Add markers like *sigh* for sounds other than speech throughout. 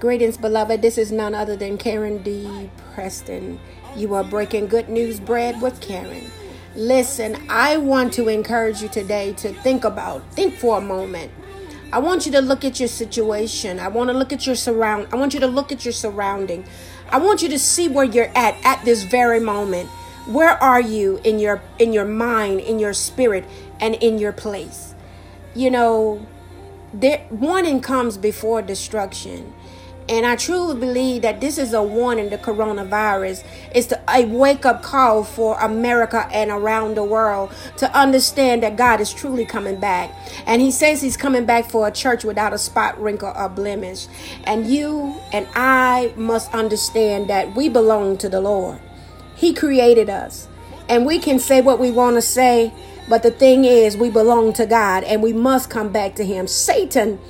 Greetings, beloved. This is none other than Karen D. Preston. You are breaking good news bread with Karen. Listen, I want to encourage you today to think about, think for a moment. I want you to look at your situation. I want to look at your surround. I want you to look at your surrounding. I want you to see where you're at at this very moment. Where are you in your in your mind, in your spirit, and in your place? You know, there warning comes before destruction. And I truly believe that this is a warning, the coronavirus is a wake up call for America and around the world to understand that God is truly coming back. And He says He's coming back for a church without a spot, wrinkle, or blemish. And you and I must understand that we belong to the Lord. He created us. And we can say what we want to say, but the thing is, we belong to God and we must come back to Him. Satan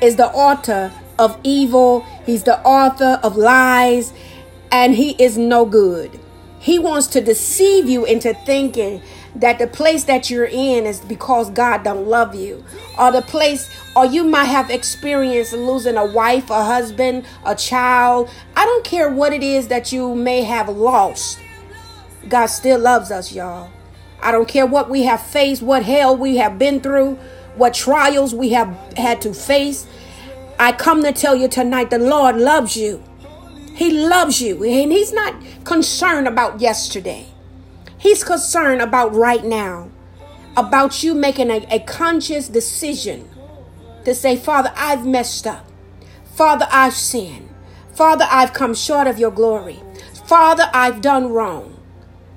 is the author of evil, he's the author of lies, and he is no good. He wants to deceive you into thinking that the place that you're in is because God don't love you or the place or you might have experienced losing a wife, a husband, a child. I don't care what it is that you may have lost. God still loves us, y'all. I don't care what we have faced, what hell we have been through, what trials we have had to face. I come to tell you tonight the Lord loves you. He loves you, and He's not concerned about yesterday. He's concerned about right now, about you making a, a conscious decision to say, Father, I've messed up. Father, I've sinned. Father, I've come short of your glory. Father, I've done wrong.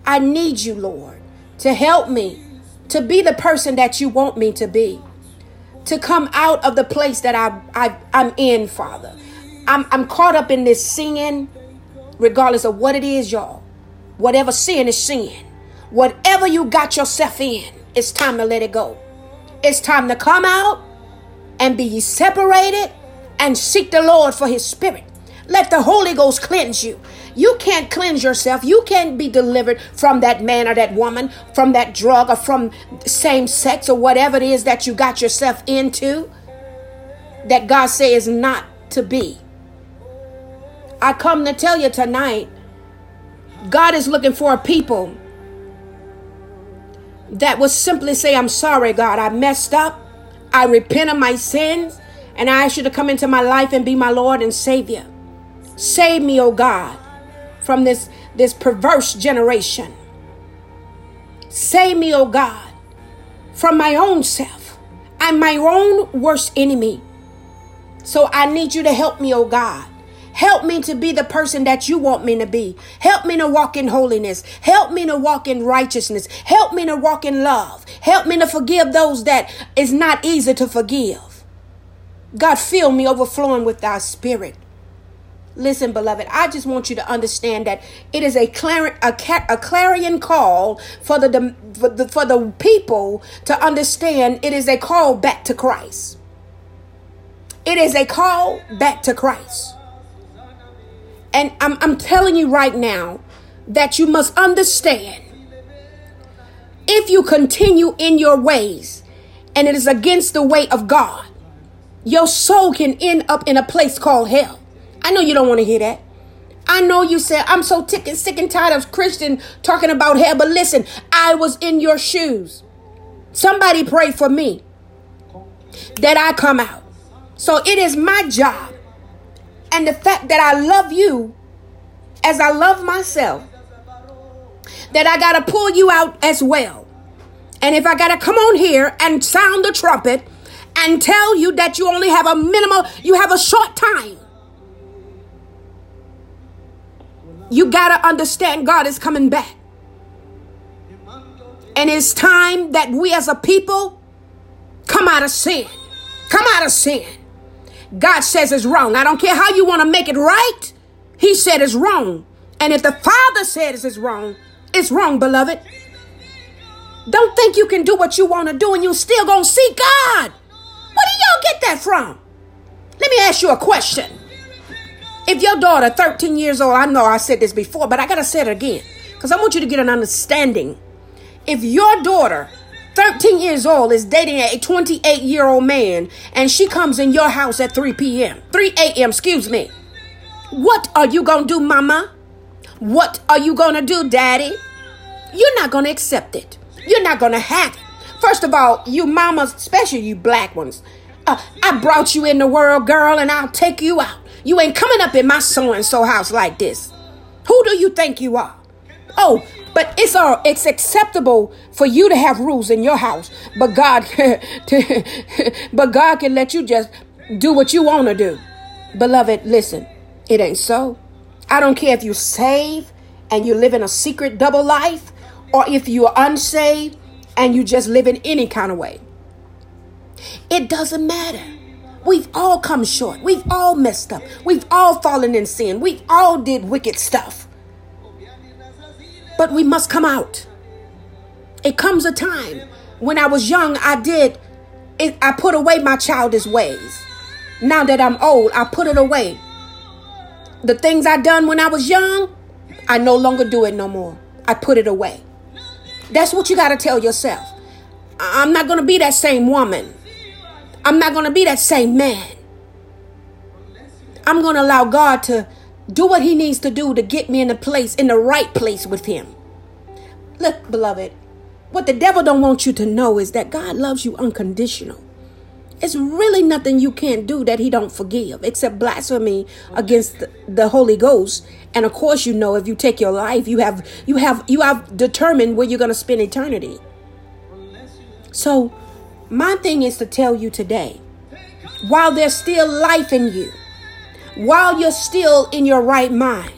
I need you, Lord, to help me to be the person that you want me to be to come out of the place that I, I I'm in, Father. I'm I'm caught up in this sin, regardless of what it is, y'all. Whatever sin is sin. Whatever you got yourself in, it's time to let it go. It's time to come out and be separated and seek the Lord for his spirit. Let the Holy Ghost cleanse you. You can't cleanse yourself. You can't be delivered from that man or that woman, from that drug or from same sex or whatever it is that you got yourself into that God says not to be. I come to tell you tonight, God is looking for a people that will simply say, I'm sorry, God, I messed up. I repent of my sins, and I ask you to come into my life and be my Lord and Savior. Save me, O God from this, this perverse generation. Save me, O God, from my own self. I'm my own worst enemy. So I need you to help me, O God. Help me to be the person that you want me to be. Help me to walk in holiness. Help me to walk in righteousness. Help me to walk in love. Help me to forgive those that is not easy to forgive. God, fill me overflowing with thy spirit. Listen, beloved, I just want you to understand that it is a, a clarion call for the, for the for the people to understand it is a call back to Christ. It is a call back to Christ. And I'm, I'm telling you right now that you must understand if you continue in your ways and it is against the way of God, your soul can end up in a place called hell. I know you don't want to hear that. I know you said, I'm so tick and sick and tired of Christian talking about hell, but listen, I was in your shoes. Somebody pray for me that I come out. So it is my job. And the fact that I love you as I love myself, that I got to pull you out as well. And if I got to come on here and sound the trumpet and tell you that you only have a minimal, you have a short time You got to understand God is coming back. And it's time that we as a people come out of sin. Come out of sin. God says it's wrong. I don't care how you want to make it right. He said it's wrong. And if the Father says it's wrong, it's wrong, beloved. Don't think you can do what you want to do and you still gonna see God. Where do y'all get that from? Let me ask you a question. If your daughter, 13 years old, I know I said this before, but I gotta say it again because I want you to get an understanding. If your daughter, 13 years old, is dating a 28 year old man and she comes in your house at 3 p.m., 3 a.m., excuse me, What are you going to do, mama? What are you going to do, daddy? You're not going to accept it. You're not going to have it. First of all, you mamas, especially you black ones, uh, I brought you in the world, girl, and I'll take you out. You ain't coming up in my so and so house like this. Who do you think you are? Oh, but it's all it's acceptable for you to have rules in your house, but God, *laughs* but God can let you just do what you want to do. Beloved, listen, it ain't so. I don't care if you save and you live in a secret double life, or if you're unsaved and you just live in any kind of way. It doesn't matter. We've all come short. We've all messed up. We've all fallen in sin. We've all did wicked stuff. But we must come out. It comes a time when I was young, I did it, I put away my childish ways. Now that I'm old, I put it away. The things I done when I was young, I no longer do it no more. I put it away. That's what you got to tell yourself. I'm not going to be that same woman. I'm not going to be that same man. I'm going to allow God to do what he needs to do to get me in the place, in the right place with him. Look, beloved, what the devil don't want you to know is that God loves you unconditional. It's really nothing you can't do that he don't forgive except blasphemy against the, the Holy Ghost. And of course, you know if you take your life, you have you have you have determined where you're going to spend eternity. So my thing is to tell you today, while there's still life in you, while you're still in your right mind,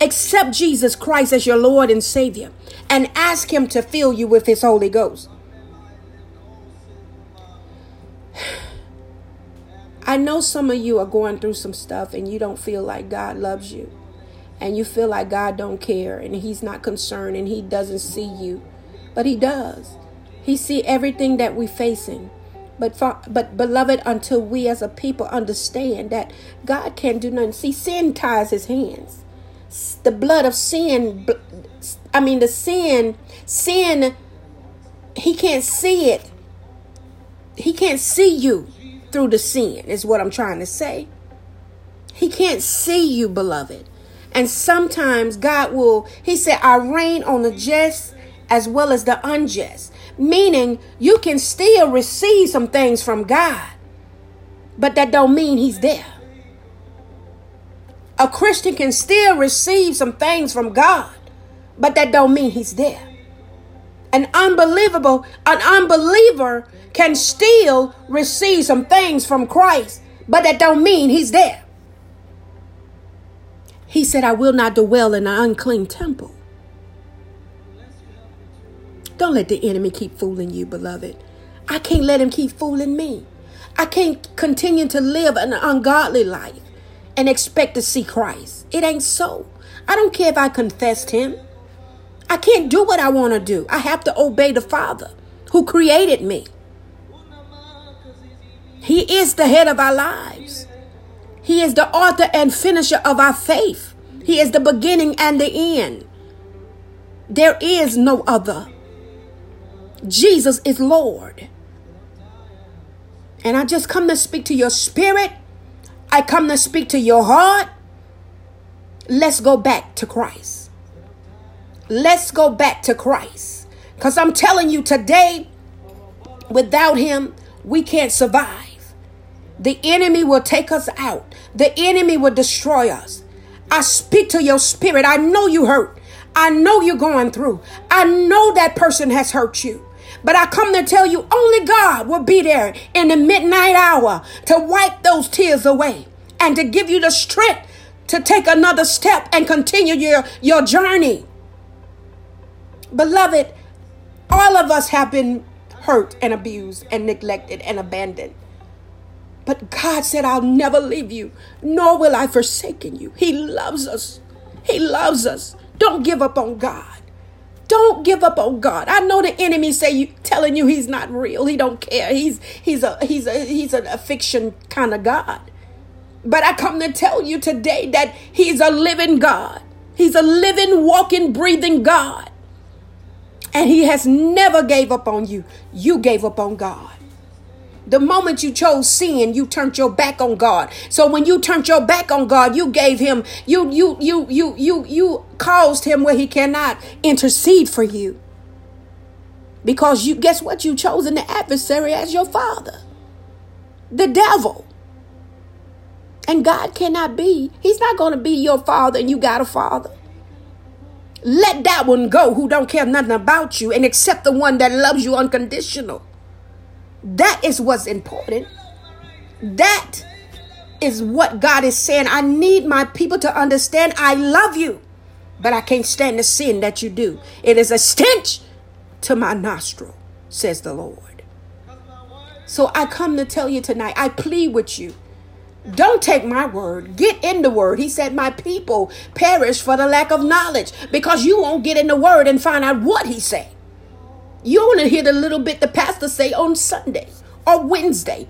accept Jesus Christ as your Lord and Savior and ask Him to fill you with His Holy Ghost. *sighs* I know some of you are going through some stuff and you don't feel like God loves you and you feel like God don't care and he's not concerned and he doesn't see you but he does he see everything that we're facing. But for, but beloved, until we as a people understand that God can't do nothing. See, sin ties his hands. The blood of sin, I mean the sin, sin, he can't see it. He can't see you through the sin, is what I'm trying to say. He can't see you, beloved. And sometimes God will, he said, I rain on the just as well as the unjust meaning you can still receive some things from God, but that don't mean he's there. A Christian can still receive some things from God, but that don't mean he's there. An unbelievable, an unbeliever can still receive some things from Christ, but that don't mean he's there. He said, I will not dwell in an unclean temple. Don't let the enemy keep fooling you, beloved. I can't let him keep fooling me. I can't continue to live an ungodly life and expect to see Christ. It ain't so. I don't care if I confessed him. I can't do what I want to do. I have to obey the Father who created me. He is the head of our lives. He is the author and finisher of our faith. He is the beginning and the end. There is no other. Jesus is Lord. And I just come to speak to your spirit. I come to speak to your heart. Let's go back to Christ. Let's go back to Christ. Because I'm telling you today, without Him, we can't survive. The enemy will take us out, the enemy will destroy us. I speak to your spirit. I know you hurt. I know you're going through. I know that person has hurt you. But I come to tell you, only God will be there in the midnight hour to wipe those tears away and to give you the strength to take another step and continue your, your journey. Beloved, all of us have been hurt and abused and neglected and abandoned. But God said, I'll never leave you, nor will I forsaken you. He loves us. He loves us. Don't give up on God. Don't give up on God. I know the enemy say you telling you he's not real. He don't care. He's he's a he's a he's a, a fiction kind of God. But I come to tell you today that he's a living God. He's a living, walking, breathing God. And he has never gave up on you. You gave up on God. The moment you chose sin, you turned your back on God. So when you turned your back on God, you gave him, you, you, you, you, you, you caused him where he cannot intercede for you. Because you, guess what? You chosen the adversary as your father. The devil. And God cannot be, he's not going to be your father and you got a father. Let that one go who don't care nothing about you and accept the one that loves you unconditional. That is what's important. That is what God is saying. I need my people to understand I love you, but I can't stand the sin that you do. It is a stench to my nostril, says the Lord. So I come to tell you tonight, I plead with you. Don't take my word. Get in the word. He said, My people perish for the lack of knowledge because you won't get in the word and find out what he said. You want to hear the little bit the pastor say on Sunday or Wednesday.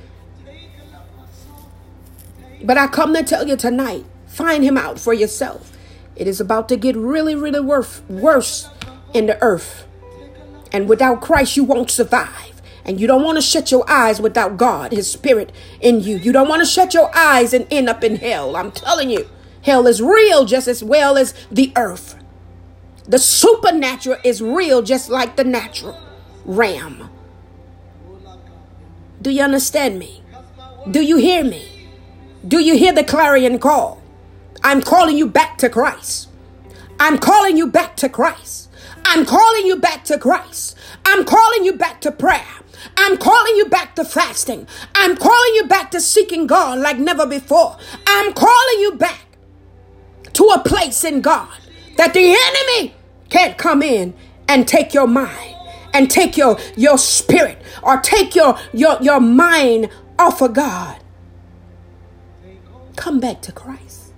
But I come to tell you tonight, find him out for yourself. It is about to get really, really worse, worse in the earth. And without Christ, you won't survive. And you don't want to shut your eyes without God, His Spirit in you. You don't want to shut your eyes and end up in hell. I'm telling you, hell is real just as well as the earth. The supernatural is real just like the natural ram. Do you understand me? Do you hear me? Do you hear the clarion call? I'm calling you back to Christ. I'm calling you back to Christ. I'm calling you back to Christ. I'm calling you back to prayer. I'm calling you back to fasting. I'm calling you back to seeking God like never before. I'm calling you back to a place in God that the enemy can't come in and take your mind and take your your spirit or take your your your mind off of God. Come back to Christ.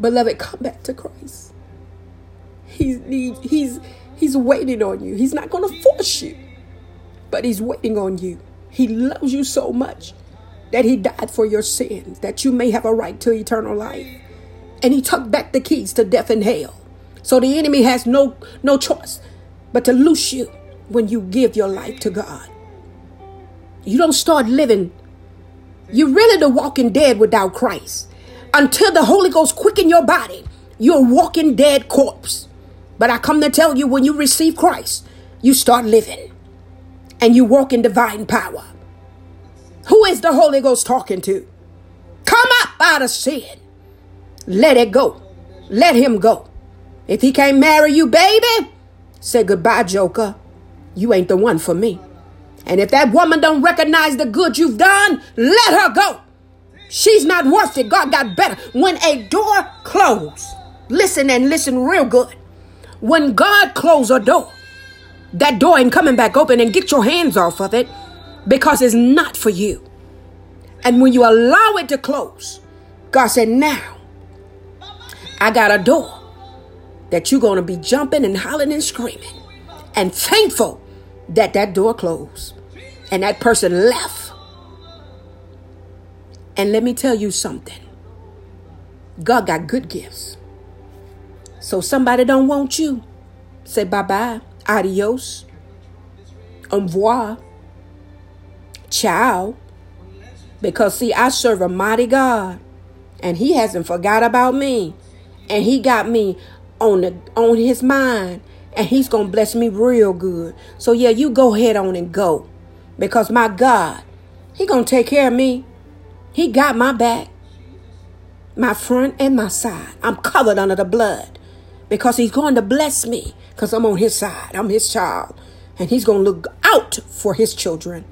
Beloved, come back to Christ. He's he, he's he's waiting on you. He's not going to force you, but he's waiting on you. He loves you so much that he died for your sins, that you may have a right to eternal life. And he took back the keys to death and hell. So the enemy has no no choice but to loose you when you give your life to God. You don't start living. You're really the walking dead without Christ. Until the Holy Ghost quicken your body, you're a walking dead corpse. But I come to tell you when you receive Christ, you start living and you walk in divine power. Who is the Holy Ghost talking to? Come up out of sin. Let it go. Let him go. If he can't marry you, baby, say goodbye, Joker. You ain't the one for me. And if that woman don't recognize the good you've done, let her go. She's not worth it. God got better. When a door closed, listen and listen real good. When God closed a door, that door ain't coming back open and get your hands off of it because it's not for you. And when you allow it to close, God said, now I got a door that you're going to be jumping and hollering and screaming and thankful that that door closed and that person left. And let me tell you something. God got good gifts. So somebody don't want you. Say bye-bye. Adios. Au revoir. Ciao. Because see, I serve a mighty God. And he hasn't forgot about me. And he got me on the on his mind and he's gonna bless me real good. So yeah you go ahead on and go. Because my god he gonna take care of me. He got my back my front and my side. I'm covered under the blood because he's going to bless me because i'm on his side. I'm his child and he's gonna look out for his children.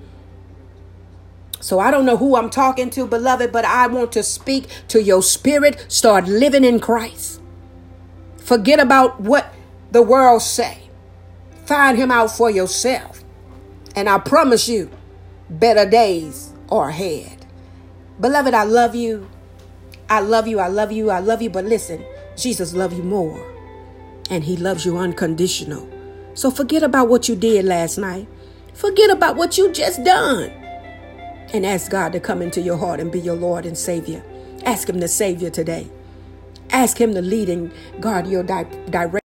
So I don't know who I'm talking to, beloved, but I want to speak to your spirit. Start living in Christ. Forget about what the world say. Find him out for yourself. And I promise you, better days are ahead. Beloved, I love you. I love you. I love you. I love you. But listen, Jesus loves you more. And he loves you unconditional. So forget about what you did last night. Forget about what you just done. And ask God to come into your heart and be your Lord and Savior. Ask him to save you today. Ask Him to lead and guard your di- direction.